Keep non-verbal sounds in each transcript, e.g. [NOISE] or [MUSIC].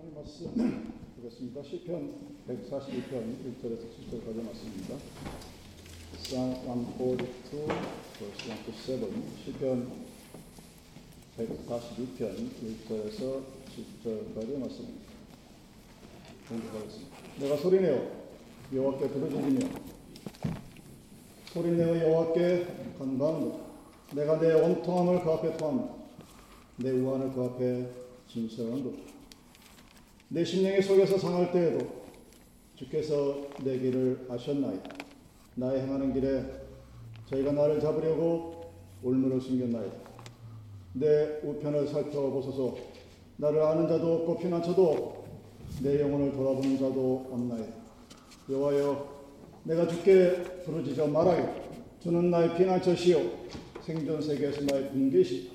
하나님 말씀 [CLEARS THROAT] 보겠습니다. 시편 142편 1절에서 7절까지 말씀입니다. Psalm 142 verse 1 to 7 시편 142편 1절에서 7절까지 말씀입니다. 공부하겠습니다. 내가 소리내어 여호와께 부르짖으며 소리내어 여호와께 간구하노라 내가 내 원통함을 그 앞에 토합니다. 내 우환을 그 앞에 진설하노라 내 심령이 속에서 상할 때에도 주께서 내 길을 아셨나이다. 나의 행하는 길에 저희가 나를 잡으려고 올무를 숨겼나이다. 내 우편을 살펴보소서 나를 아는 자도 없고 피난처도 없고 내 영혼을 돌아보는 자도 없나이다. 여호와여 내가 주께 부르짖어 말하여 주는 나의 피난처시요 생존 세계에서 나의 분계시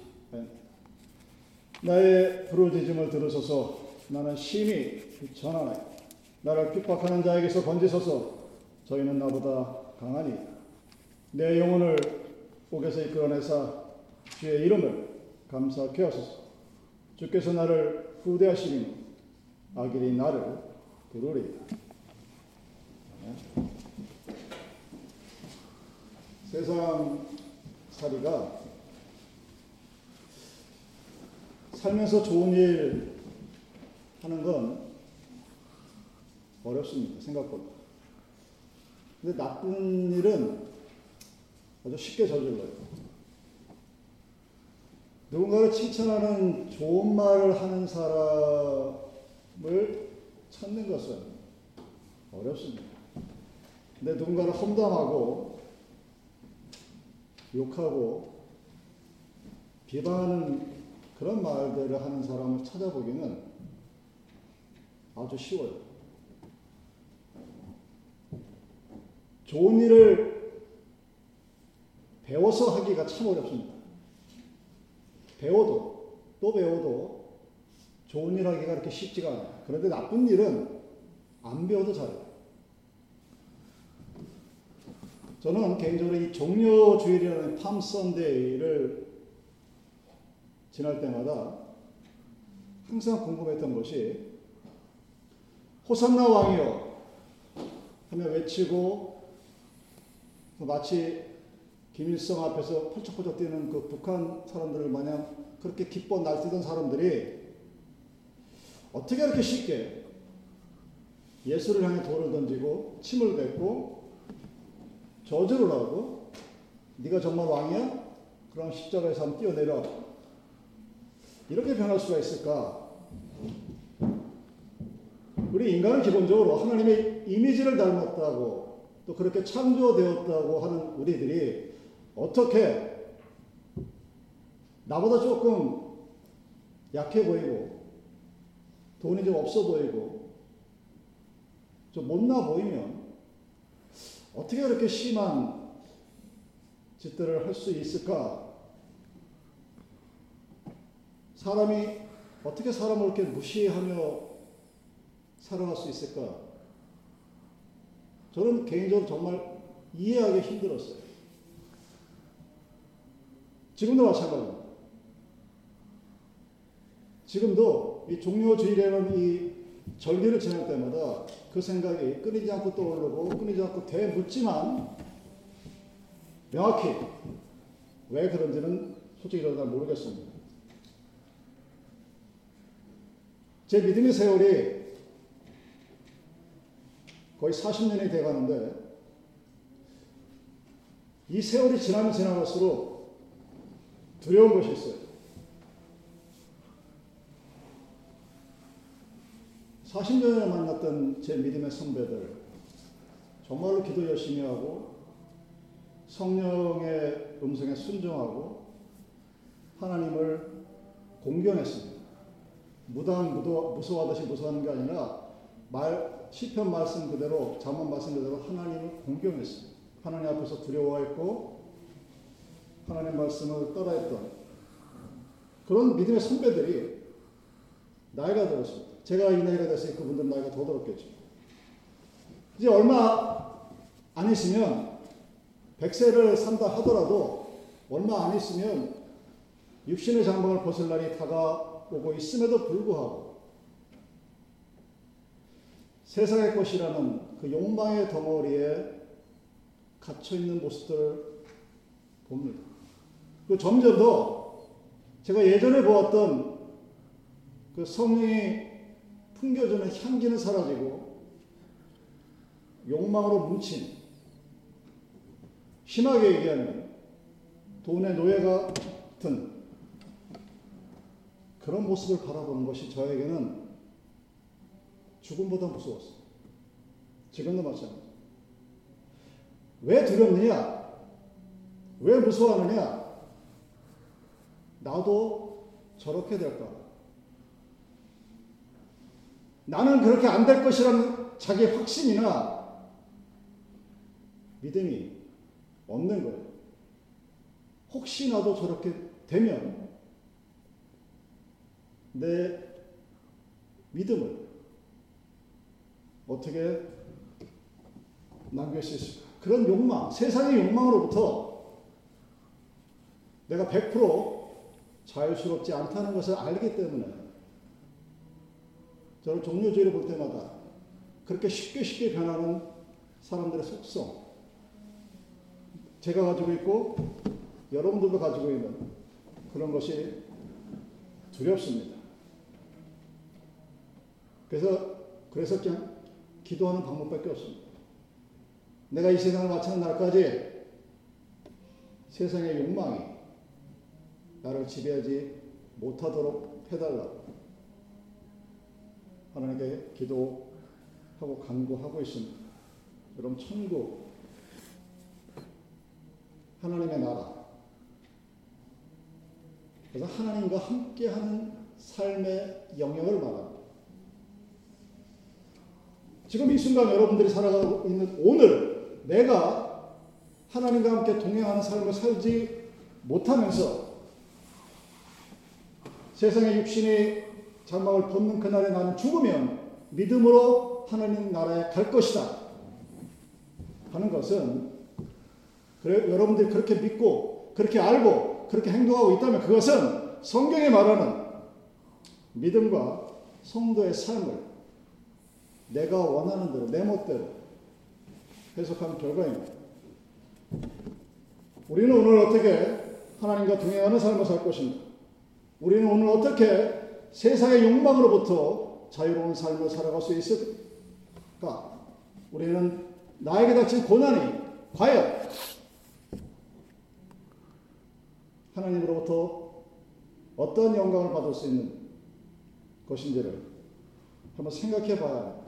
나의 부르짖음을 들으소서 나는 심히 전하나이 나를 핍박하는 자에게서 건지소서. 저희는 나보다 강하니 내 영혼을 옥에서 이끌어내사 주의 이름을 감사케 하소서. 주께서 나를 후대하시니 악인이 나를 부르리이다 세상 살이가 살면서 좋은 일 하는 건 어렵습니다. 생각보다. 근데 나쁜 일은 아주 쉽게 저질러요. 누군가를 칭찬하는 좋은 말을 하는 사람을 찾는 것은 어렵습니다. 근데 누군가를 험담하고 욕하고 비방하는 그런 말들을 하는 사람을 찾아보기는 아주 쉬워요. 좋은 일을 배워서 하기가 참 어렵습니다. 배워도 또 배워도 좋은 일 하기가 그렇게 쉽지가 않아요. 그런데 나쁜 일은 안 배워도 잘해요. 저는 개인적으로 이 종료주일이라는 팜 선데이를 지날 때마다 항상 궁금했던 것이 호산나 왕이여 하며 외치고 마치 김일성 앞에서 펄쩍펄쩍 뛰는 그 북한 사람들을 마냥 그렇게 기뻐 날뛰던 사람들이 어떻게 그렇게 쉽게 예수를 향해 돌을 던지고 침을 뱉고 저주를 하고 네가 정말 왕이야? 그럼 십자가에서 뛰어내려 이렇게 변할 수가 있을까? 우리 인간은 기본적으로 하나님의 이미지를 닮았다고 또 그렇게 창조되었다고 하는 우리들이 어떻게 나보다 조금 약해 보이고 돈이 좀 없어 보이고 좀 못나 보이면 어떻게 그렇게 심한 짓들을 할 수 있을까? 사람이 어떻게 사람을 이렇게 무시하며 살아갈 수 있을까? 저는 개인적으로 정말 이해하기 힘들었어요. 지금도 마찬가지입니다. 지금도 이 종료주일이라는 이 절기를 지낼 때마다 그 생각이 끊이지 않고 떠오르고 끊이지 않고 되묻지만 명확히 왜 그런지는 솔직히 저는 모르겠습니다. 제 믿음의 세월이 거의 40년이 돼 가는데 이 세월이 지나면 지나갈수록 두려운 것이 있어요. 40년에 만났던 제 믿음의 선배들 정말로 기도 열심히 하고 성령의 음성에 순종하고 하나님을 공경했습니다. 무당 무서워하듯이 무서워하는 게 아니라 말 시편 말씀 그대로 잠언 말씀 그대로 하나님을 공경했어요. 하나님 앞에서 두려워했고 하나님 말씀을 따라했던 그런 믿음의 선배들이 나이가 들었습니다. 제가 이 나이가 됐으니 그분들 나이가 더 들었겠죠. 이제 얼마 안 있으면 100세를 산다 하더라도 얼마 안 있으면 육신의 장막을 벗을 날이 다가오고 있음에도 불구하고 세상의 것이라는 그 욕망의 덩어리에 갇혀 있는 모습들을 봅니다. 그 점점 더 제가 예전에 보았던 그 성령이 풍겨주는 향기는 사라지고 욕망으로 뭉친 심하게 얘기하면 돈의 노예가 같은 그런 모습을 바라보는 것이 저에게는 죽음보다 무서웠어요. 지금도 마찬가지. 왜 두렵느냐? 왜 무서워하느냐? 나도 저렇게 될까? 나는 그렇게 안 될 것이라는 자기 확신이나 믿음이 없는 거예요. 혹시 나도 저렇게 되면 내 믿음을 어떻게 남길 수 있을까? 그런 욕망, 세상의 욕망으로부터 내가 100% 자유스럽지 않다는 것을 알기 때문에 저는 종료주의를 볼 때마다 그렇게 쉽게 쉽게 변하는 사람들의 속성, 제가 가지고 있고 여러분들도 가지고 있는 그런 것이 두렵습니다. 그래서 그래서 그냥 기도하는 방법밖에 없습니다. 내가 이 세상을 마치는 날까지 세상의 욕망이 나를 지배하지 못하도록 해달라고 하나님께 기도하고 간구하고 있습니다. 여러분 천국 하나님의 나라 그래서 하나님과 함께하는 삶의 영역을 말합니다. 지금 이 순간 여러분들이 살아가고 있는 오늘 내가 하나님과 함께 동행하는 삶을 살지 못하면서 세상의 육신이 장막을 벗는 그날에 나는 죽으면 믿음으로 하나님 나라에 갈 것이다 하는 것은 그래, 여러분들이 그렇게 믿고 그렇게 알고 그렇게 행동하고 있다면 그것은 성경에 말하는 믿음과 성도의 삶을 내가 원하는 대로 내 멋대로 해석하는 결과입니다. 우리는 오늘 어떻게 하나님과 동행하는 삶을 살 것인가? 우리는 오늘 어떻게 세상의 욕망으로부터 자유로운 삶을 살아갈 수 있을까? 우리는 나에게 닥친 고난이 과연 하나님으로부터 어떤 영광을 받을 수 있는 것인지를 한번 생각해 봐야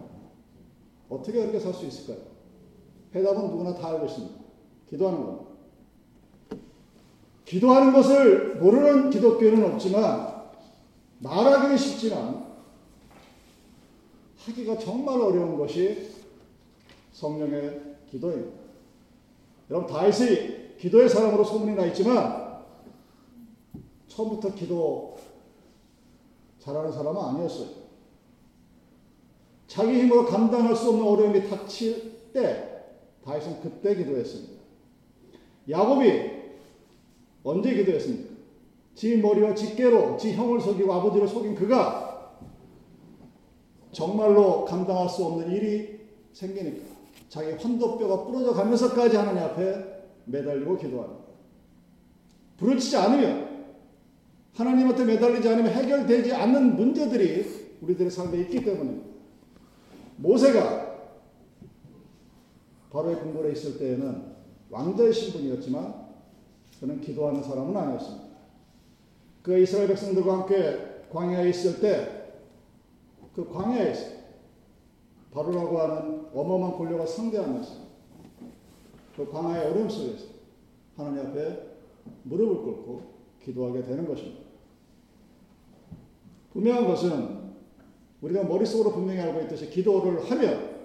어떻게 그렇게 살수 있을까요? 해답은 누구나 다 알고 있습니다. 기도하는 겁니다. 기도하는 것을 모르는 기독교는 없지만 말하기는 쉽지만 하기가 정말 어려운 것이 성령의 기도입니다. 여러분 다윗이 기도의 사람으로 소문이 나 있지만 처음부터 기도 잘하는 사람은 아니었어요. 자기 힘으로 감당할 수 없는 어려움이 닥칠 때 다윗은 그때 기도했습니다. 야곱이 언제 기도했습니까? 지 머리와 지깨로 지 형을 속이고 아버지를 속인 그가 정말로 감당할 수 없는 일이 생기니까 자기 환도뼈가 부러져 가면서까지 하나님 앞에 매달리고 기도합니다. 부르치지 않으면 하나님한테 매달리지 않으면 해결되지 않는 문제들이 우리들의 삶에 있기 때문에 모세가 바로의 궁궐에 있을 때에는 왕자의 신분이었지만 그는 기도하는 사람은 아니었습니다. 그 이스라엘 백성들과 함께 광야에 있을 때 그 광야에서 바로라고 하는 어마어마한 권력을 상대하면서 그 광야의 어려움 속에서 하나님 앞에 무릎을 꿇고 기도하게 되는 것입니다. 분명한 것은 우리가 머릿속으로 분명히 알고 있듯이 기도를 하면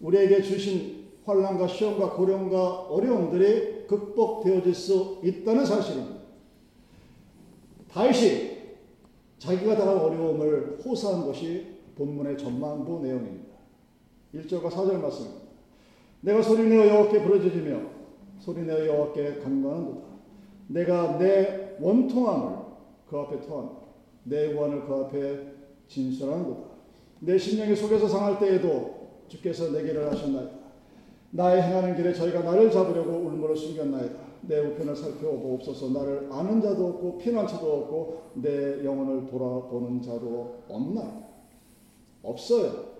우리에게 주신 환란과 시험과 고령과 어려움들이 극복되어질 수 있다는 사실입니다. 다윗이 자기가 당한 어려움을 호소한 것이 본문의 전반부 내용입니다. 1절과 4절 말씀입니다. 내가 소리내어 여호와께 부르짖으며 소리내어 여호와께 간구하는도다. 내가 내 원통함을 그 앞에 토한다. 내 원을 그 앞에 진술하는도다. 내 심령이 속에서 상할 때에도 주께서 내게를 하셨나이다. 나의 행하는 길에 저희가 나를 잡으려고 울물을 숨겼나이다. 내 우편을 살펴보옵소서 나를 아는 자도 없고 피난처도 없고 내 영혼을 돌아보는 자도 없나 없어요.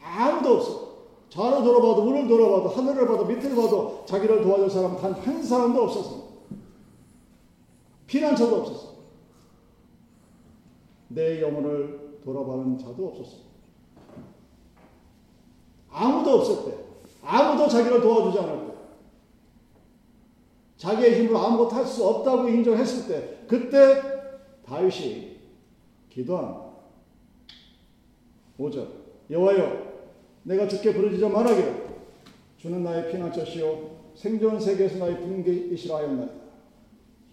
아무도 없어. 좌로 돌아봐도 우를 돌아봐도 하늘을 봐도 밑을 봐도 자기를 도와줄 사람 단 한 사람도 없었어. 피난처도 없었어. 내 영혼을 돌아보는 자도 없었어. 아무도 없을 때, 아무도 자기를 도와주지 않을 때, 자기의 힘으로 아무것도 할 수 없다고 인정했을 때, 그때 다윗이 기도한 5절 여호와여 내가 주께 부르짖어 말하기를 주는 나의 피난처시요 생존 세계에서 나의 분계이시라 하였나이다.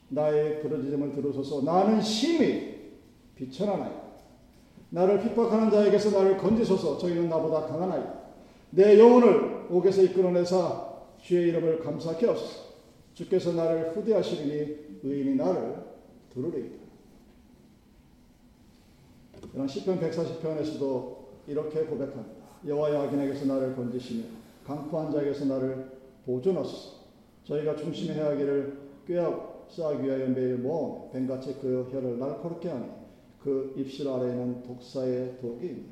나의 부르짖음을 들으소서 나는 심히 비천하나이다. 나를 핍박하는 자에게서 나를 건지소서 저희는 나보다 강하나이다. 내 영혼을 옥에서 이끌어내사 주의 이름을 감사케 하소서. 주께서 나를 후대하시리니 의인이 나를 들으리이다. 이런 시편 140편에서도 이렇게 고백합니다. 여호와의 악인에게서 나를 건지시며 강포한 자에게서 나를 보존하소서. 저희가 중심해야 하기를 꾀하고 쌓기 위하여 매일 모험 뱀같이 그 혀를 날카롭게 하니 그 입술 아래에는 독사의 독이 있네.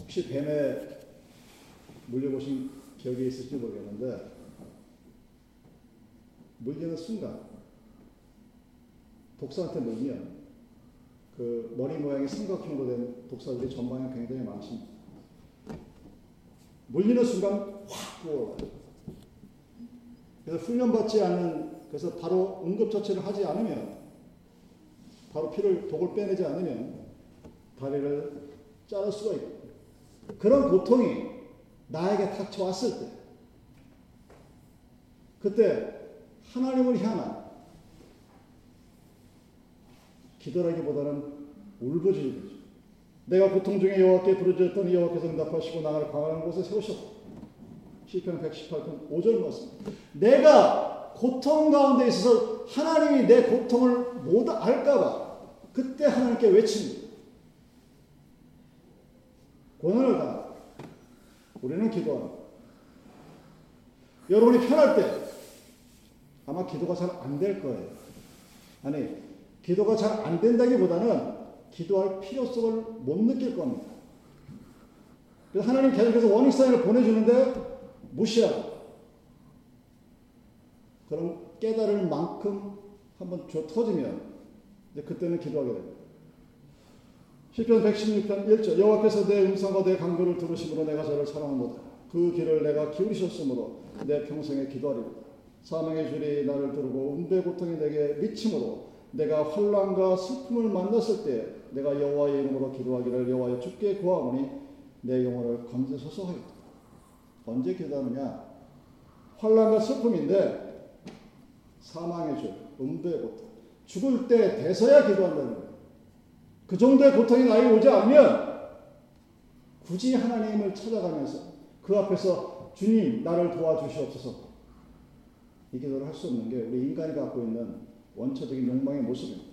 혹시 뱀에 물려보신 기억이 있을지 모르겠는데 물리는 순간 독사한테 물면 그 머리 모양이 삼각형으로 된 독사들이 전방에 굉장히 많습니다. 물리는 순간 확 부어요. 그래서 훈련받지 않은 그래서 바로 응급처치를 하지 않으면 바로 피를 독을 빼내지 않으면 다리를 자를 수가 있고 그런 고통이 나에게 닥쳐왔을 때 그때 하나님을 향한 기도라기보다는 울부짖는 죠 내가 고통 중에 여호와께 부르짖었더니 여호와께서 응답하시고 나를 강한 곳에 세우셨다. 시편 118편 5절 말씀. 내가 고통 가운데 있어서 하나님이 내 고통을 못 알까봐 그때 하나님께 외칩니다. 고난을 당 우리는 기도합니다. 여러분이 편할 때 아마 기도가 잘 안 될 거예요. 아니, 기도가 잘 안 된다기보다는 기도할 필요성을 못 느낄 겁니다. 그래서 하나님 계속해서 원익 사인을 보내주는데 무시하고 깨달을 만큼 한번 줘 터지면 이제 그때는 기도하게 됩니다. 시편 116편 1절 여호와께서 내 음성과 내 간구를 들으심으로 내가 저를 사랑하노다. 그 길을 내가 기울이셨으므로 내 평생에 기도하리로다. 사망의 줄이 나를 두르고 운배 고통이 내게 미침으로 내가 환란과 슬픔을 만났을 때 내가 여호와의 이름으로 기도하기를 여호와여 주께 구하오니 내 영혼을 건져소서 하였다. 언제 기도하느냐? 환란과 슬픔인데 사망의 줄, 음부의 고통, 죽을 때 돼서야 기도한다는 거예요. 그 정도의 고통이 나에게 오지 않으면 굳이 하나님을 찾아가면서 그 앞에서 주님 나를 도와주시옵소서 이 기도를 할 수 없는 게 우리 인간이 갖고 있는 원초적인 욕망의 모습입니다.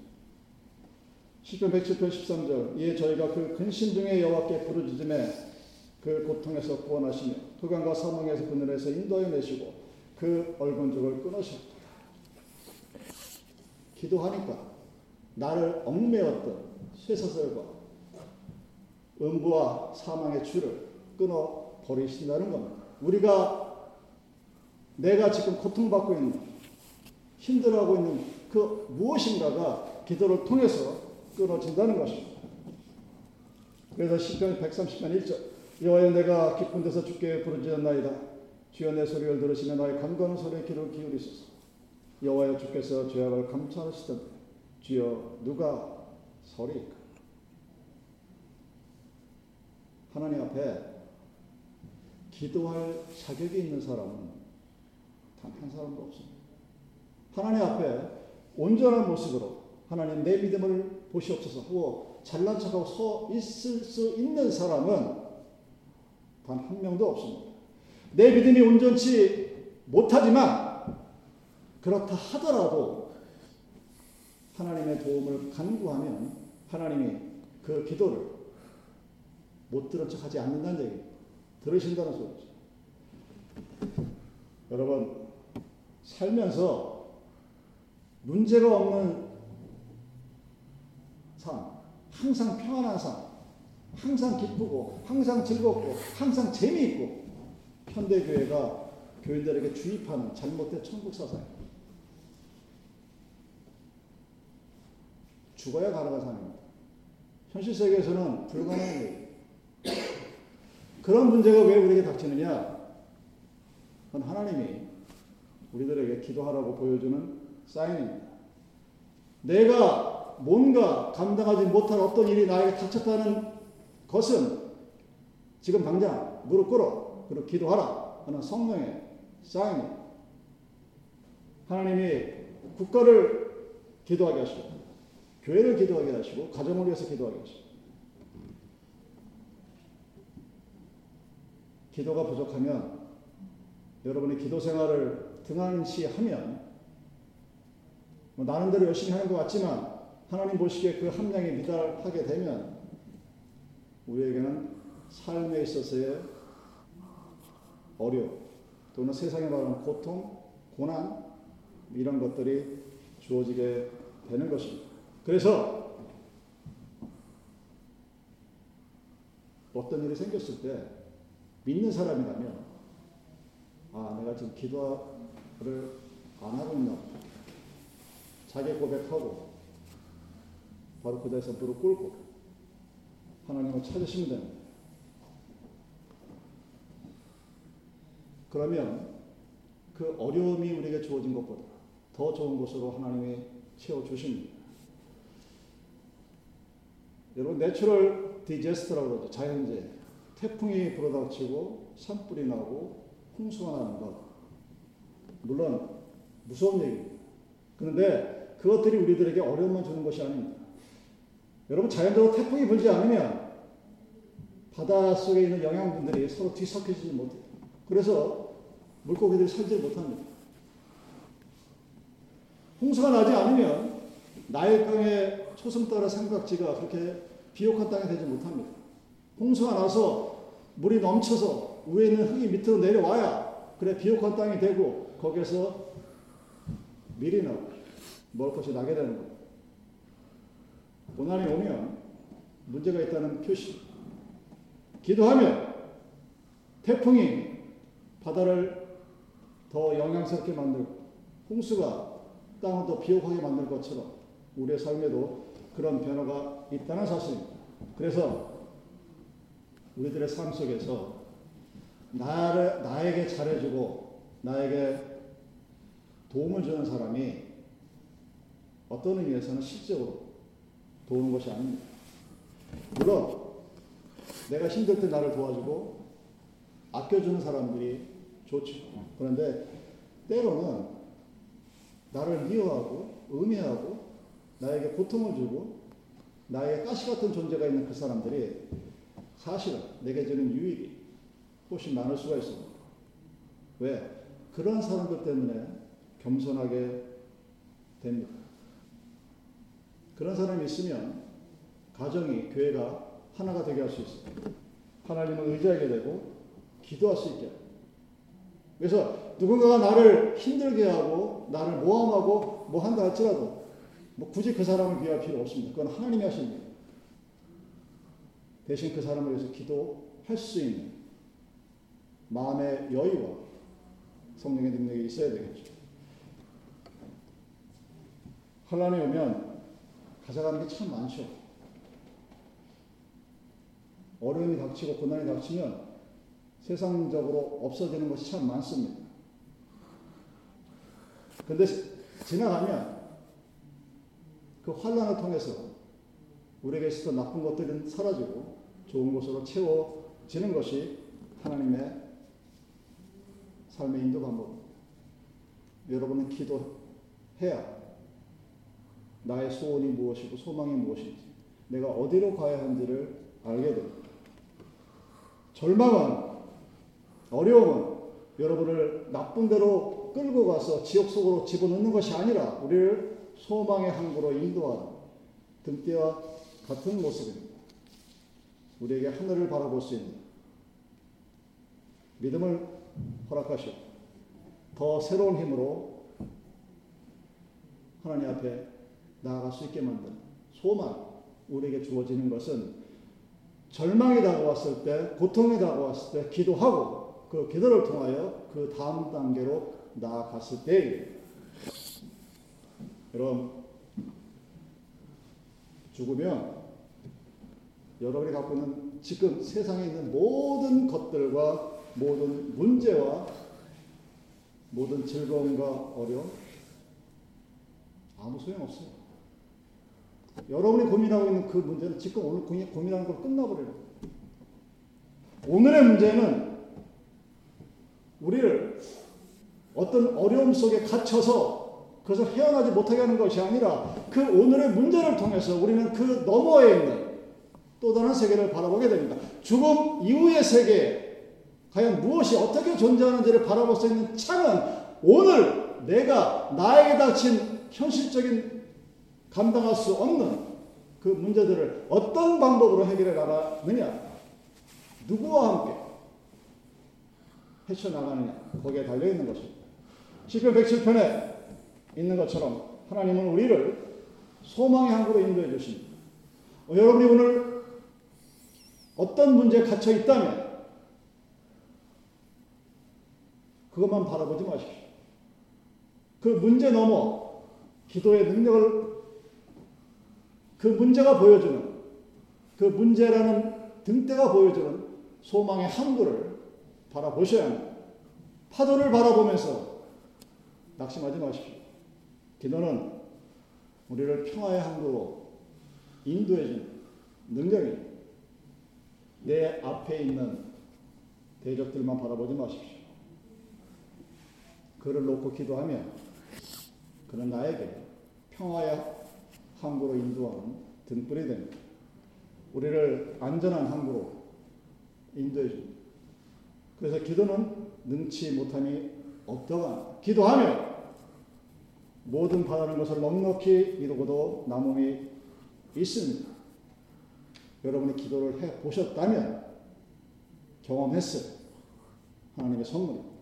시편 107편 13절 이에 저희가 그 근심 중에 여호와께 부르짖음에 그 고통에서 구원하시며 흑암과 사망에서 그늘에서 인도해 내시고 그 얼건족을 끊으셨다. 기도하니까 나를 얽매었던 쇠사슬과 음부와 사망의 줄을 끊어 버리신다는 겁니다. 우리가 내가 지금 고통받고 있는 힘들어하고 있는 그 무엇인가가 기도를 통해서 끊어진다는 것입니다. 그래서 시편 130편 1절 여호와여 내가 깊은 데서 주께 부르짖었나이다. 주여 내 소리를 들으시며 나의 간과는 소리에 귀를 기울이소서. 여호와여 주께서 죄악을 감찰하시던 주여 누가 서리까 하나님 앞에 기도할 자격이 있는 사람은 단 한 사람도 없습니다. 하나님 앞에 온전한 모습으로 하나님 내 믿음을 보시옵소서 하고 잘난 척하고 서 있을 수 있는 사람은 단 한 명도 없습니다. 내 믿음이 온전치 못하지만 그렇다 하더라도 하나님의 도움을 간구하면 하나님이 그 기도를 못 들은 척 하지 않는다는 얘기 들으신다는 소리죠. 여러분, 살면서 문제가 없는 삶, 항상 평안한 삶, 항상 기쁘고, 항상 즐겁고, 항상 재미있고, 현대교회가 교인들에게 주입하는 잘못된 천국 사상입니다. 죽어야 가능한 삶입니다. 현실 세계에서는 불가능한 얘기. 그런 문제가 왜 우리에게 닥치느냐? 그건 하나님이 우리들에게 기도하라고 보여주는 사인입니다. 내가 뭔가 감당하지 못할 어떤 일이 나에게 닥쳤다는 것은 지금 당장 무릎 꿇어 그리고 기도하라 하는 성령의 사인입니다. 하나님이 국가를 기도하게 하시고 교회를 기도하게 하시고 가정을 위해서 기도하게 하시고 기도가 부족하면 여러분이 기도 생활을 등한시하면 뭐 나름대로 열심히 하는 것 같지만 하나님 보시기에 그 함량이 미달하게 되면 우리에게는 삶에 있어서의 어려움 또는 세상에 말하는 고통, 고난 이런 것들이 주어지게 되는 것입니다. 그래서 어떤 일이 생겼을 때 믿는 사람이라면 아 내가 지금 기도를 안 하고 있나 자기 고백하고 바로 그 자리에서 무릎 꿇고 하나님을 찾으시면 됩니다. 그러면 그 어려움이 우리에게 주어진 것보다 더 좋은 곳으로 하나님이 채워주십니다. 여러분 natural disaster라고 그러죠. 자연재해. 태풍이 불어닥치고 산불이 나고 홍수가 나는 것. 물론 무서운 얘기입니다. 그런데 그것들이 우리들에게 어려움만 주는 것이 아닙니다. 여러분 자연적으로 태풍이 불지 않으면 바닷속에 있는 영양분들이 서로 뒤섞이지 못해요. 그래서 물고기들이 살지 못합니다. 홍수가 나지 않으면 나일강의 초승 따라 삼각지가 그렇게 비옥한 땅이 되지 못합니다. 홍수가 나서 물이 넘쳐서 위에 있는 흙이 밑으로 내려와야 그래 비옥한 땅이 되고 거기에서 밀이 나고 먹을 것이 나게 되는 거예요. 고난이 오면 문제가 있다는 표시. 기도하면 태풍이 바다를 더 영양스럽게 만들고 홍수가 땅을 더 비옥하게 만들 것처럼 우리의 삶에도 그런 변화가 있다는 사실입니다. 그래서 우리들의 삶 속에서 나를, 나에게 잘해주고 나에게 도움을 주는 사람이 어떤 의미에서는 실적으로 도우는 것이 아닙니다. 물론 내가 힘들 때 나를 도와주고 아껴주는 사람들이 좋죠. 그런데 때로는 나를 미워하고 음해하고 나에게 고통을 주고 나에게 가시 같은 존재가 있는 그 사람들이 사실은 내게 주는 유익이 훨씬 많을 수가 있습니다. 왜? 그런 사람들 때문에 겸손하게 됩니다. 그런 사람이 있으면 가정이, 교회가 하나가 되게 할 수 있습니다. 하나님을 의지하게 되고 기도할 수 있게. 그래서 누군가가 나를 힘들게 하고 나를 모함하고 뭐 한다 할지라도 뭐 굳이 그 사람을 비할 필요 없습니다. 그건 하나님이 하시는 일. 대신 그 사람을 위해서 기도할 수 있는 마음의 여유와 성령의 능력이 있어야 되겠죠. 환란이 오면 가져가는 게 참 많죠. 어려움이 닥치고 고난이 닥치면 세상적으로 없어지는 것이 참 많습니다. 근데 지나가면 그 환란을 통해서 우리에게 있었던 나쁜 것들은 사라지고 좋은 것으로 채워지는 것이 하나님의 삶의 인도 방법입니다. 여러분은 기도해야 나의 소원이 무엇이고 소망이 무엇인지 내가 어디로 가야 하는지를 알게 됩니다. 절망은 어려움은 여러분을 나쁜 대로 끌고 가서 지옥 속으로 집어넣는 것이 아니라 우리를 소망의 항구로 인도하는 등대와 같은 모습입니다. 우리에게 하늘을 바라볼 수 있는 믿음을 허락하시오. 더 새로운 힘으로 하나님 앞에 나아갈 수 있게 만든 소망 우리에게 주어지는 것은 절망이 다가왔을 때, 고통이 다가왔을 때 기도하고 그 기도를 통하여 그 다음 단계로 나아갔을 때 여러분 죽으면 여러분이 갖고 있는 지금 세상에 있는 모든 것들과 모든 문제와 모든 즐거움과 어려움 아무 소용 없어요. 여러분이 고민하고 있는 그 문제는 지금 오늘 고민하는 걸 끝나버려요. 오늘의 문제는 우리를 어떤 어려움 속에 갇혀서 그것을 헤어나지 못하게 하는 것이 아니라 그 오늘의 문제를 통해서 우리는 그 너머에 있는 또 다른 세계를 바라보게 됩니다. 죽음 이후의 세계, 과연 무엇이 어떻게 존재하는지를 바라볼 수 있는 창은 오늘 내가 나에게 닥친 현실적인 감당할 수 없는 그 문제들을 어떤 방법으로 해결해 나가느냐, 누구와 함께 헤쳐나가느냐, 거기에 달려있는 것입니다. 시편 107편에 있는 것처럼 하나님은 우리를 소망의 항구로 인도해 주십니다. 어, 여러분이 오늘 어떤 문제에 갇혀 있다면 그것만 바라보지 마십시오. 그 문제 넘어 기도의 능력을 그 문제가 보여주는 그 문제라는 등대가 보여주는 소망의 항구를 바라보셔야 합니다. 파도를 바라보면서 낙심하지 마십시오. 기도는 우리를 평화의 항구로 인도해주는 능력이 내 앞에 있는 대적들만 바라보지 마십시오. 그를 놓고 기도하면 그는 나에게 평화의 항구로 인도하는 등불이 됩니다. 우리를 안전한 항구로 인도해 줍니다. 그래서 기도는 능치 못함이 없다가 기도하며 모든 바라는 것을 넉넉히 이루고도 남음이 있습니다. 여러분이 기도를 해 보셨다면 경험했어요. 하나님의 선물입니다.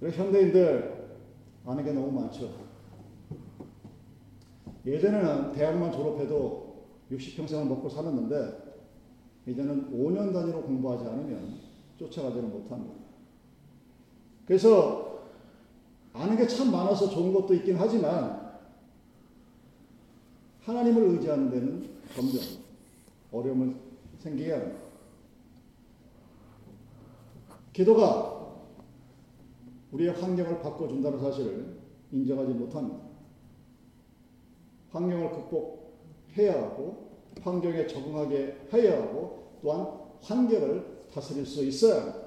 현대인들 아는 게 너무 많죠. 예전에는 대학만 졸업해도 60평생을 먹고 살았는데 이제는 5년 단위로 공부하지 않으면 쫓아가지는 못합니다. 그래서 아는 게 참 많아서 좋은 것도 있긴 하지만 하나님을 의지하는 데는 점점 어려움을 생기게 합니다. 기도가 우리의 환경을 바꿔준다는 사실을 인정하지 못합니다. 환경을 극복해야 하고 환경에 적응하게 해야 하고 또한 환경을 다스릴 수 있어야 합니다.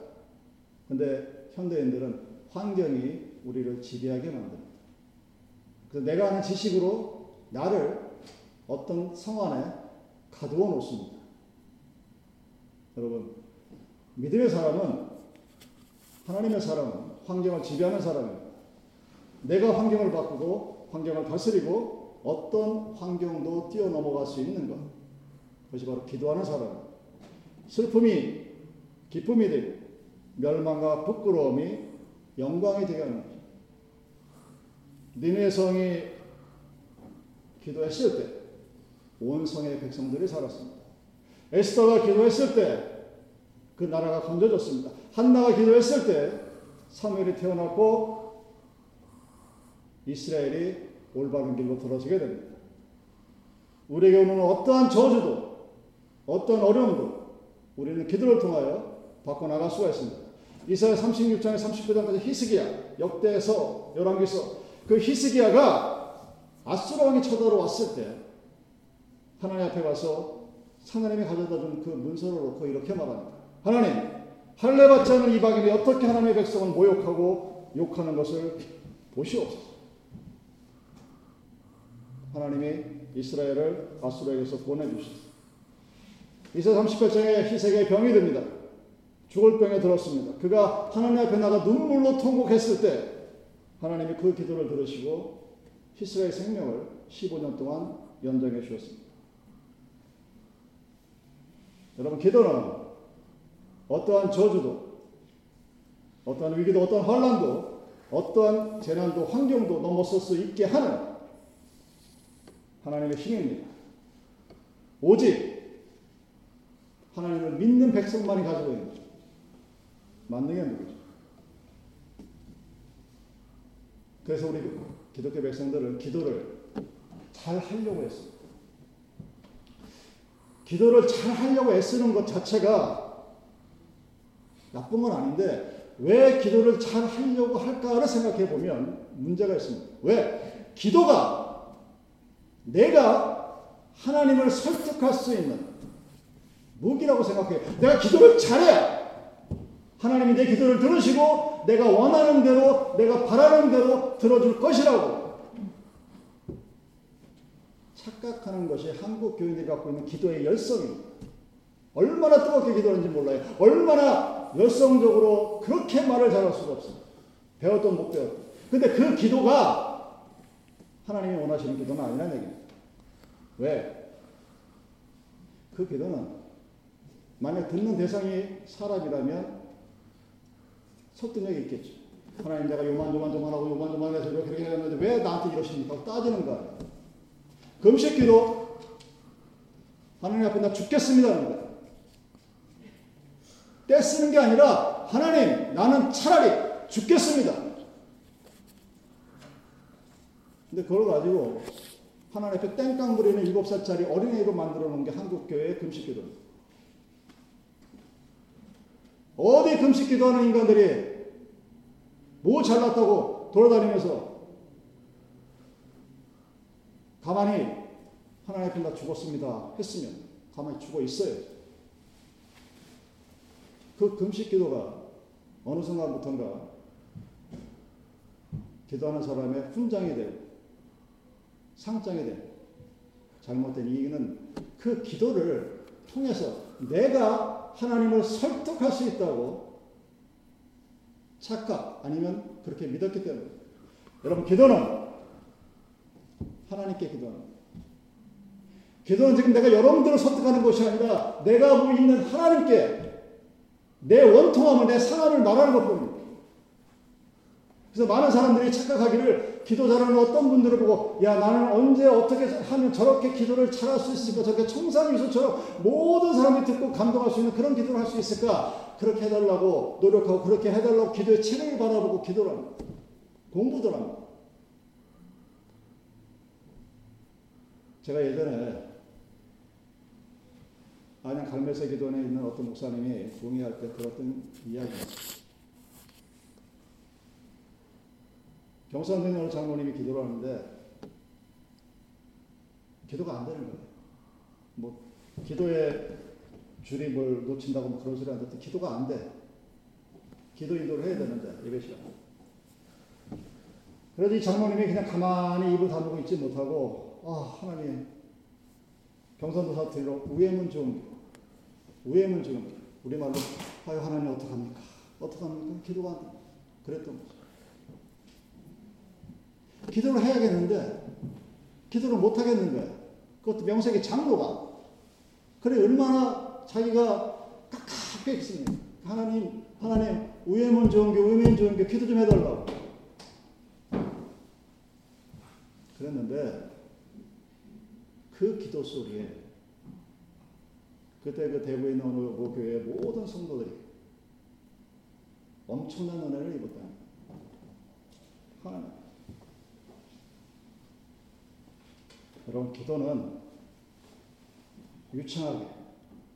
근데 현대인들은 환경이 우리를 지배하게 만듭니다. 그래서 내가 아는 지식으로 나를 어떤 상황에 가두어 놓습니다. 여러분, 믿음의 사람은 하나님의 사람은 환경을 지배하는 사람입니다. 내가 환경을 바꾸고 환경을 다스리고 어떤 환경도 뛰어넘어갈 수 있는 것. 그것이 바로 기도하는 사람. 슬픔이 기쁨이 되고 멸망과 부끄러움이 영광이 되게 하는 거죠. 니네 성이 기도했을 때 온 성의 백성들이 살았습니다. 에스더가 기도했을 때 그 나라가 건져졌습니다. 한나가 기도했을 때 사무엘이 태어났고 이스라엘이 올바른 길로 돌아서게 됩니다. 우리에게 오는 어떠한 저주도 어떤 어려움도 우리는 기도를 통하여 바꿔나갈 수가 있습니다. 이사야 36장에 39장까지 히스기야 역대에서 열왕기서 그 히스기야가 아수라 왕이 쳐들어왔을 때 하나님 앞에 가서 하나님이 가져다 준 그 문서를 놓고 이렇게 말합니다. 하나님 할례 받지 않은 이방인이 어떻게 하나님의 백성을 모욕하고 욕하는 것을 보시옵소서. 하나님이 이스라엘을 아수르에게서 보내주셨습니다. 이사 38장에 희색의 병이 듭니다. 죽을 병에 들었습니다. 그가 하나님 앞에 나가 눈물로 통곡했을 때 하나님이 그 기도를 들으시고 히스라엘 생명을 15년 동안 연장해 주었습니다. 여러분 기도는 어떠한 저주도 어떠한 위기도 어떠한 환란도 어떠한 재난도 환경도 넘어설 수 있게 하는 하나님의 힘입니다. 오직 하나님을 믿는 백성만이 가지고 있는. 만능의 무기죠. 그래서 우리 기독교 백성들은 기도를 잘 하려고 했습니다. 기도를 잘 하려고 애쓰는 것 자체가 나쁜 건 아닌데 왜 기도를 잘 하려고 할까를 생각해 보면 문제가 있습니다. 왜? 기도가 내가 하나님을 설득할 수 있는 무기라고 생각해요. 내가 기도를 잘해. 하나님이 내 기도를 들으시고 내가 원하는 대로 내가 바라는 대로 들어줄 것이라고 착각하는 것이 한국 교인들이 갖고 있는 기도의 열성입니다. 얼마나 뜨겁게 기도하는지 몰라요. 얼마나 열성적으로 그렇게 말을 잘할 수가 없어요. 배웠던 못 배웠던. 근데 그 기도가 하나님이 원하시는 기도는 아니라는 얘기입니다. 왜? 그 기도는 만약 듣는 대상이 사람이라면 설득력이 있겠죠. 하나님 내가 요만 요만 요만 하고 요만 요만 해서 이렇게 이렇게 했는데 왜 나한테 이러십니까? 따지는 거 아니에요. 금식 기도 하나님 앞에 나 죽겠습니다는 거예요. 떼쓰는 게 아니라 하나님 나는 차라리 죽겠습니다. 근데 그걸 가지고 하나님 앞에 땡깡 부리는 일곱 살짜리 어린애로 만들어 놓은 게 한국교회의 금식 기도입니다. 어디 금식 기도하는 인간들이 뭐 잘났다고 돌아다니면서 가만히 하나님 앞에 나 죽었습니다 했으면 가만히 죽어 있어요. 그 금식 기도가 어느 순간부터인가 기도하는 사람의 훈장이 되고 상장이 되고 잘못된 이익은 그 기도를 통해서 내가 하나님을 설득할 수 있다고 착각 아니면 그렇게 믿었기 때문에. 여러분 기도는 하나님께 기도하는 기도는 지금 내가 여러분들을 설득하는 것이 아니라 내가 보고 있는 하나님께 내 원통함을 내 상함을 말하는 것뿐입니다. 그래서 많은 사람들이 착각하기를 기도 잘하는 어떤 분들을 보고 야 나는 언제 어떻게 하면 저렇게 기도를 잘할 수 있을까? 저렇게 청산유수처럼 모든 사람이 듣고 감동할 수 있는 그런 기도를 할 수 있을까 그렇게 해달라고 노력하고 그렇게 해달라고 기도의 체력을 바라보고 기도를 합니다. 공부도 합니다. 제가 예전에 안양 갈매새 기도원에 있는 어떤 목사님이 동의할 때 들었던 이야기입니다. 경산된 어느 장로님이 기도를 하는데 기도가 안 되는 거예요. 뭐 기도에 줄이 뭘 놓친다고 뭐 그런 소리 하는데 기도가 안 돼. 기도 인도를 해야 되는데 예배 시간. 그래도 이 장로님이 그냥 가만히 입을 다물고 있지 못하고 아 하나님 경산도 사투리로 우애문 좀 우애문 좀 우리말로 아유 하나님 어떡합니까? 어떡합니까? 기도가 안 돼. 그랬던 거죠. 기도를 해야겠는데 기도를 못 하겠는 거예요. 그것도 명색의 장로가. 그래 얼마나 자기가 깝깝해 있습니다. 하나님, 하나님 우애문 좋은 게 우애문 좋은 게 기도 좀 해달라고. 그랬는데 그 기도 소리에 그때 그 대구에 있는 어느 그 교회의 모든 성도들이 엄청난 은혜를 입었다. 하나님. 여러분 기도는 유창하게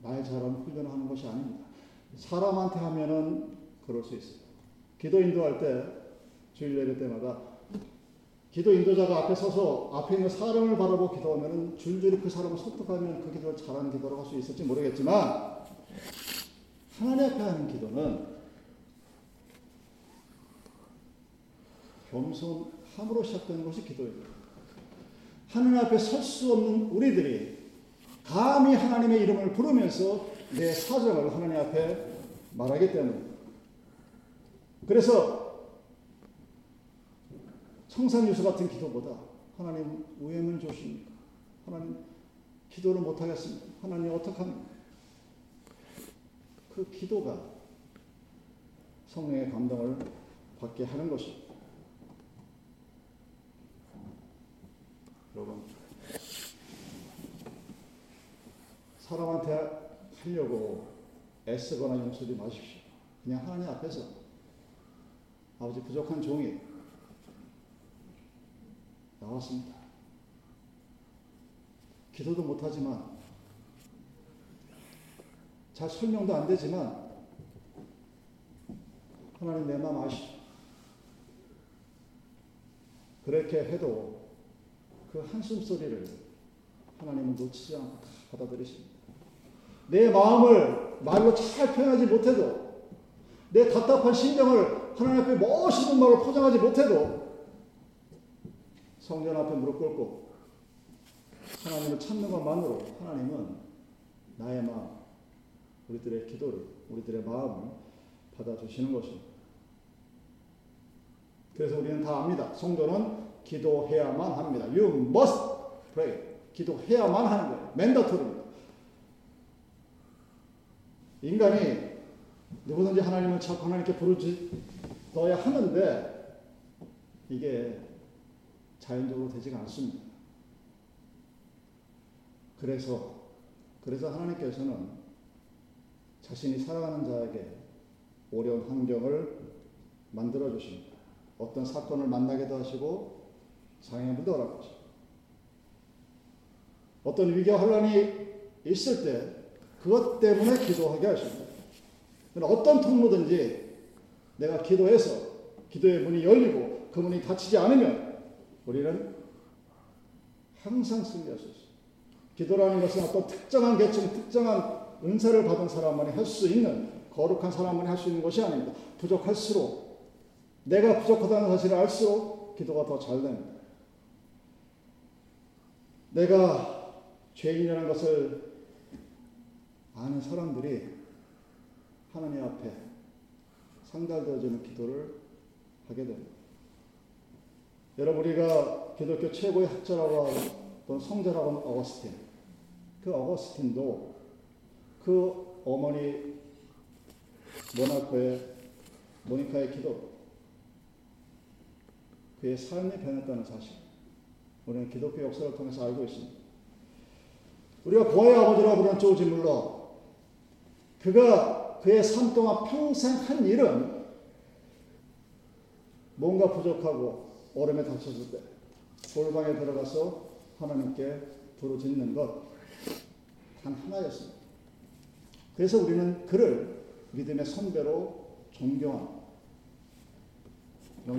말 잘하는 훈련을 하는 것이 아닙니다. 사람한테 하면은 그럴 수 있어요. 기도 인도할 때 주일 예배 때마다 기도 인도자가 앞에 서서 앞에 있는 사람을 바라보고 기도하면은 줄줄이 그 사람을 설득하면 그 기도를 잘하는 기도라고 할 수 있을지 모르겠지만 하나님 앞에 하는 기도는 겸손함으로 시작되는 것이 기도입니다. 하나님 앞에 설 수 없는 우리들이 감히 하나님의 이름을 부르면서 내 사정을 하나님 앞에 말하기 때문에 그래서 청산유수 같은 기도보다 하나님 우에면 좋습니까? 하나님 기도를 못하겠습니다. 하나님 어떡합니까? 그 기도가 성령의 감동을 받게 하는 것입니다. 여러분, 사람한테 하려고 애쓰거나 용서지 마십시오. 그냥 하나님 앞에서 아버지 부족한 종이 나왔습니다. 기도도 못하지만 잘 설명도 안 되지만 하나님 내 마음 아시죠? 그렇게 해도 그 한숨 소리를 하나님은 놓치지 않고 다 받아들이십니다. 내 마음을 말로 잘 표현하지 못해도 내 답답한 심정을 하나님 앞에 멋있는 말로 포장하지 못해도 성전 앞에 무릎 꿇고 하나님을 찾는 것만으로 하나님은 나의 마음, 우리들의 기도를, 우리들의 마음을 받아주시는 것입니다. 그래서 우리는 다 압니다. 성도는 기도해야만 합니다. You must pray. 기도해야만 하는 거예요. 맨더토리입니다. 인간이 누구든지 하나님을 찾고 하나님께 부르짖어야 하는데 이게 자연적으로 되지가 않습니다. 그래서 그래서 하나님께서는 자신이 사랑하는 자에게 어려운 환경을 만들어 주십니다. 어떤 사건을 만나게도 하시고 장애물도 허락하시고 어떤 위기와 혼란이 있을 때 그것 때문에 기도하게 하십니다. 어떤 통로든지 내가 기도해서 기도의 문이 열리고 그 문이 닫히지 않으면 우리는 항상 수 있어요. 기도라는 것은 어떤 특정한 계층, 특정한 은사를 받은 사람만이 할 수 있는 거룩한 사람만이 할 수 있는 것이 아닙니다. 부족할수록 내가 부족하다는 사실을 알수록 기도가 더 잘 됩니다. 내가 죄인이라는 것을 아는 사람들이 하나님 앞에 상달되어지는 기도를 하게 됩니다. 여러분 우리가 기독교 최고의 학자라고 또는 성자라고 하는 어거스틴 그 어거스틴도 그 어머니 모나코의 모니카의 기도 그의 삶이 변했다는 사실 우리는 기독교 역사를 통해서 알고 있습니다. 우리가 고아의 아버지라고 부르는 조지 물러 그가 그의 삶 동안 평생 한 일은 뭔가 부족하고 얼음에 닥쳤을 때 골방에 들어가서 하나님께 부르짖는 것 단 하나였습니다. 그래서 우리는 그를 믿음의 선배로 존경합니다.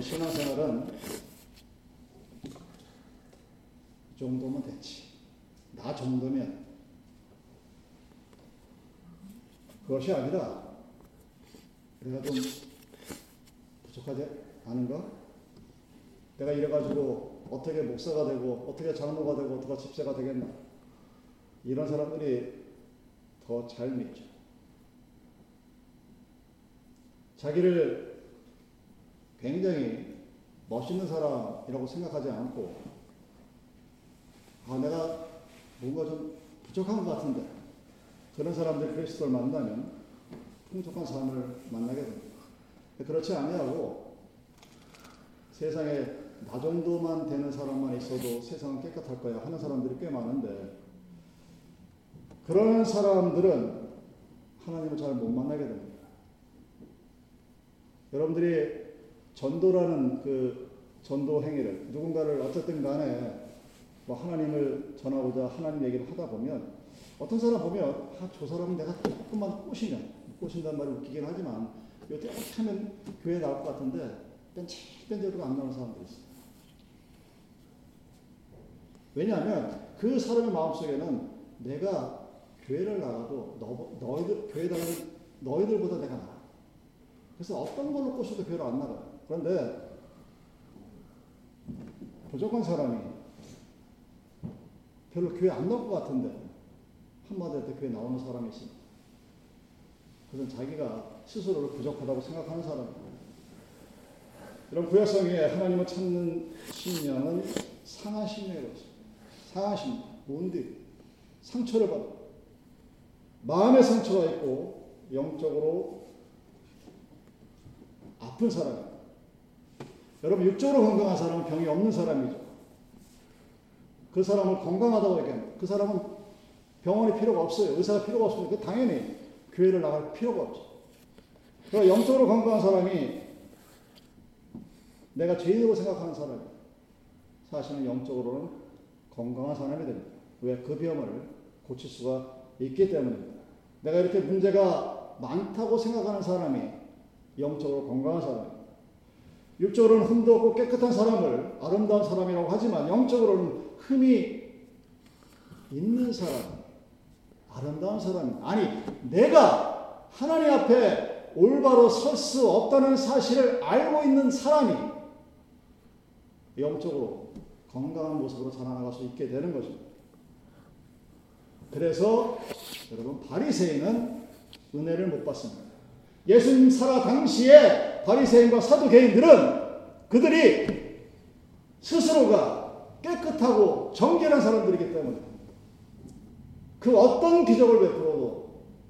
신앙생활은 이 정도면 됐지. 나 정도면 그것이 아니라 내가 좀 부족하지 않은가? 내가 이래가지고 어떻게 목사가 되고 어떻게 장로가 되고 어떻게 집사가 되겠나? 이런 사람들이 더 잘 믿죠. 자기를 굉장히 멋있는 사람이라고 생각하지 않고 아 내가 뭔가 좀 부족한 것 같은데 그런 사람들이 그리스도를 만나면 풍족한 삶을 만나게 됩니다. 그렇지 아니하고 세상에 나 정도만 되는 사람만 있어도 세상은 깨끗할 거야 하는 사람들이 꽤 많은데 그런 사람들은 하나님을 잘 못 만나게 됩니다. 여러분들이 전도라는 그 전도 행위를 누군가를 어쨌든 간에 뭐 하나님을 전하고자 하나님 얘기를 하다 보면 어떤 사람 보면 아, 저 사람은 내가 조금만 꼬시면 꼬신다는 말이 웃기긴 하지만 어떻게 하면 교회 나올 것 같은데 뺀질뺀질로 안 나오는 사람들이 있어요. 왜냐하면 그 사람의 마음속에는 내가 교회를 나가도 너, 너희들 교회 나가는 너희들보다 내가 나아. 그래서 어떤 걸로 꼬셔도 교회를 안 나가. 그런데 부족한 사람이 별로 교회 안 나올 것 같은데 한마디 할때 교회 나오는 사람이 있습니다. 그것은 자기가 스스로를 부족하다고 생각하는 사람입니다. 이런 구약성에 하나님을 찾는 상한 심령에 걸렸어요. 상한 심령, wounded, 상처를 받아. 마음의 상처가 있고 영적으로 아픈 사람이에요. 여러분 육적으로 건강한 사람은 병이 없는 사람이죠. 그 사람을 건강하다고 얘기합니다. 그 사람은 병원이 필요가 없어요. 의사가 필요가 없으니까 당연히 교회를 나갈 필요가 없죠. 그러니까 영적으로 건강한 사람이 내가 죄인으로 생각하는 사람이 사실은 영적으로는 건강한 사람이 됩니다. 왜? 그 병을 고칠 수가 있기 때문입니다. 내가 이렇게 문제가 많다고 생각하는 사람이 영적으로 건강한 사람입니다. 육적으로는 흠도 없고 깨끗한 사람을 아름다운 사람이라고 하지만 영적으로는 흠이 있는 사람, 아름다운 사람. 아니, 내가 하나님 앞에 올바로 설 수 없다는 사실을 알고 있는 사람이 영적으로 건강한 모습으로 자라나갈 수 있게 되는 거죠. 그래서 여러분 바리새인은 은혜를 못 받습니다. 예수님 살아 당시에 바리새인과 사두개인들은 그들이 스스로가 깨끗하고 정결한 사람들이기 때문에 그 어떤 기적을 베풀어도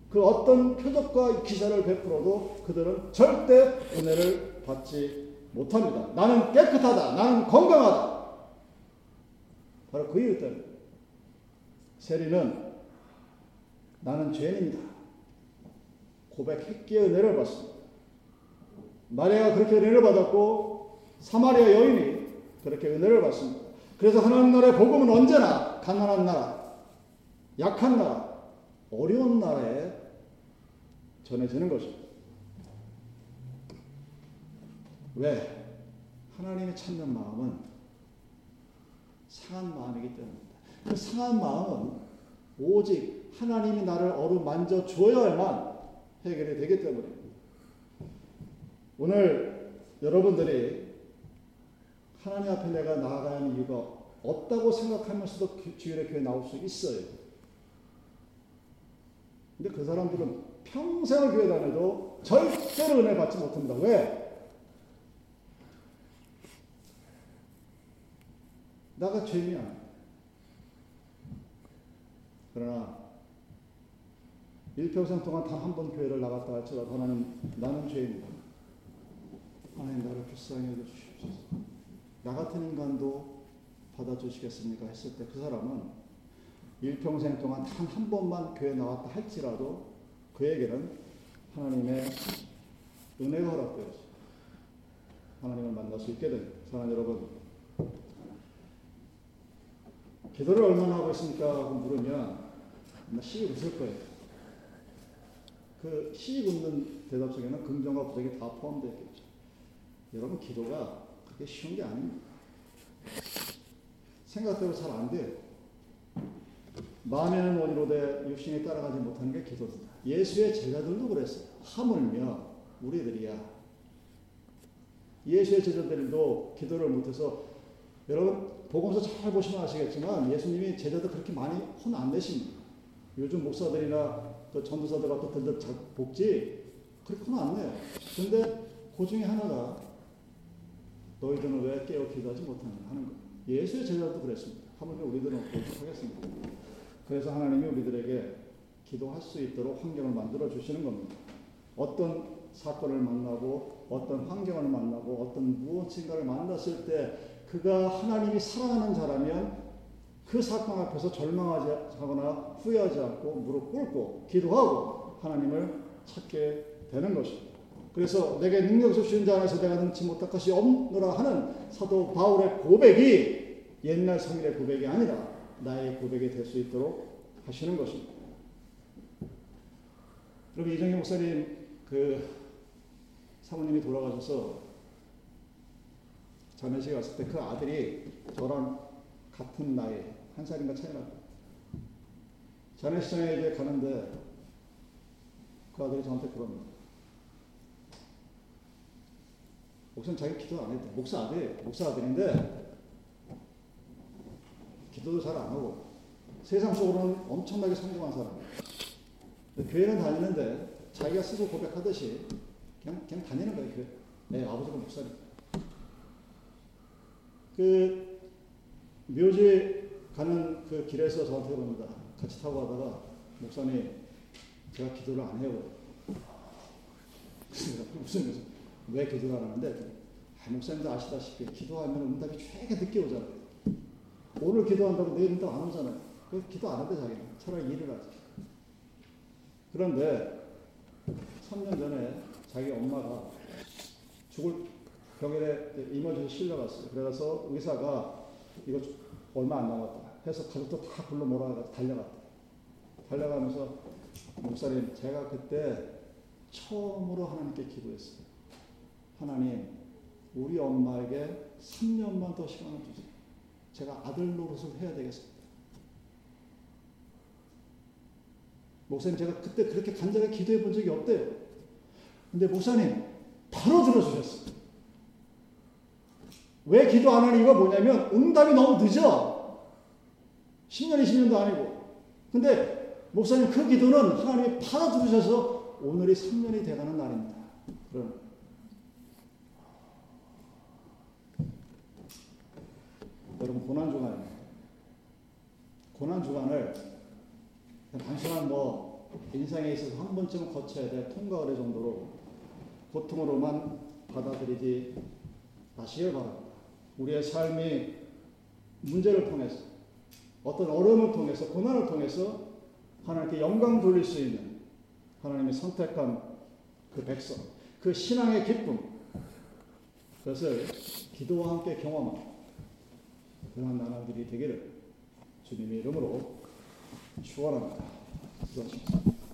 그 어떤 표적과 기사를 베풀어도 그들은 절대 은혜를 받지 못합니다. 나는 깨끗하다. 나는 건강하다. 바로 그 이유 때문에 세리는 나는 죄인입니다. 고백했기에 은혜를 받습니다. 마리아가 그렇게 은혜를 받았고 사마리아 여인이 그렇게 은혜를 받습니다. 그래서 하나님 나라의 복음은 언제나 가난한 나라, 약한 나라, 어려운 나라에 전해지는 것입니다. 왜? 하나님이 찾는 마음은 상한 마음이기 때문입니다. 그 상한 마음은 오직 하나님이 나를 어루만져 줘야만 해결이 되기 때문입니다. 오늘 여러분들이 하나님 앞에 내가 나아가야 하는 이유가 없다고 생각하면서도 주일의 교회 나올 수 있어요. 근데 그 사람들은 평생을 교회 다녀도 절대로 은혜 받지 못합니다. 왜? 나가 죄인이야. 그러나 일평생 동안 단 한 번 교회를 나갔다 할지라도 하나님 나는 죄인이다. 하나님 나를 불쌍히 여겨주시옵소서. 나 같은 인간도 받아주시겠습니까? 했을 때 그 사람은 일평생 동안 단 한 번만 교회 나왔다 할지라도 그에게는 하나님의 은혜가 허락되어서 하나님을 만날 수 있게 됩니다. 사랑하는 여러분, 기도를 얼마나 하고 있습니까? 하고 물으면 아마 씩 웃을 거예요. 그씩 웃는 대답 속에는 긍정과 부정이 다 포함되어 있겠죠. 여러분, 기도가 그렇게 쉬운 게 아닙니다. 생각대로 잘 안 돼요. 마음에는 원이로되 육신에 따라가지 못하는 게 기도다. 예수의 제자들도 그랬어요. 하물며 우리들이야. 예수의 제자들도 기도를 못해서 여러분 복음서 잘 보시면 아시겠지만 예수님이 제자들 그렇게 많이 혼 안 내십니다. 요즘 목사들이나 또 전도사들 같은 잘 복지 그렇게 혼 안 내요. 근데 그 중에 하나가 너희들은 왜 깨어 기도하지 못하느냐 하는 거예요. 예수의 제자도 그랬습니다. 하물며 우리들은 어떻게 하겠습니까? 그래서 하나님이 우리들에게 기도할 수 있도록 환경을 만들어 주시는 겁니다. 어떤 사건을 만나고 어떤 환경을 만나고 어떤 무엇인가를 만났을 때 그가 하나님이 사랑하는 자라면 그 사건 앞에서 절망하지 하거나 후회하지 않고 무릎 꿇고 기도하고 하나님을 찾게 되는 것입니다. 그래서 내게 능력 주신 자 안에서 내가 능치 못할 것이 없노라 하는 사도 바울의 고백이 옛날 성일의 고백이 아니라 나의 고백이 될 수 있도록 하시는 것입니다. 여러분 이정희 목사님 그 사모님이 돌아가셔서 전해식 갔을 때 그 아들이 저랑 같은 나이 한 살인가 차이 나고 전해시장에 이제 가는데 그 아들이 저한테 그럽니다. 목사는 자기 기도 안 했대. 목사 아들, 목사 아들인데 기도도 잘 안 하고 세상 속으로는 엄청나게 성공한 사람이에요. 교회는 다니는데 자기가 스스로 고백하듯이 그냥, 그냥 다니는 거예요. 교회. 내 아버지가 목사님. 그 묘지 가는 그 길에서 저한테 그럽니다. 같이 타고 가다가 목사님 제가 기도를 안 해요. 그래서 무슨 왜 기도를 안 하는데 아, 목사님도 아시다시피 기도하면 응답이 되게 늦게 오잖아요. 오늘 기도한다고 내일 응답 안 오잖아요. 그 기도 안 한대 자기는 차라리 일을 하지. 그런데 3년 전에 자기 엄마가 죽을 병원에 이머지에 실려갔어요. 그래서 의사가 이거 얼마 안 남았다 해서 가족도 다 불러 몰아가 달려갔다. 달려가면서 목사님 제가 그때 처음으로 하나님께 기도했어요. 하나님 우리 엄마에게 3년만 더 시간을 주세요. 제가 아들 노릇을 해야 되겠습니다. 목사님 제가 그때 그렇게 간절하게 기도해 본 적이 없대요. 근데 목사님 바로 들어주셨어요. 왜 기도 안 하는 이유가 뭐냐면 응답이 너무 늦어. 10년, 20년도 아니고. 근데 목사님 그 기도는 하나님이 바로 들으셔서 오늘이 3년이 돼가는 날입니다. 그런 여러분 고난 주간입니다. 고난 주간을 단순한 뭐 인생에 있어서 한 번쯤 거쳐야 될 통과 의례 정도로 고통으로만 받아들이지 마시길 바랍니다. 우리의 삶이 문제를 통해서 어떤 어려움을 통해서 고난을 통해서 하나님께 영광 돌릴 수 있는 하나님이 선택한 그 백성, 그 신앙의 기쁨, 그것을 기도와 함께 그 러한 나라들이 되기를 주님의 이름으로 축원합니다. 수고하십시오.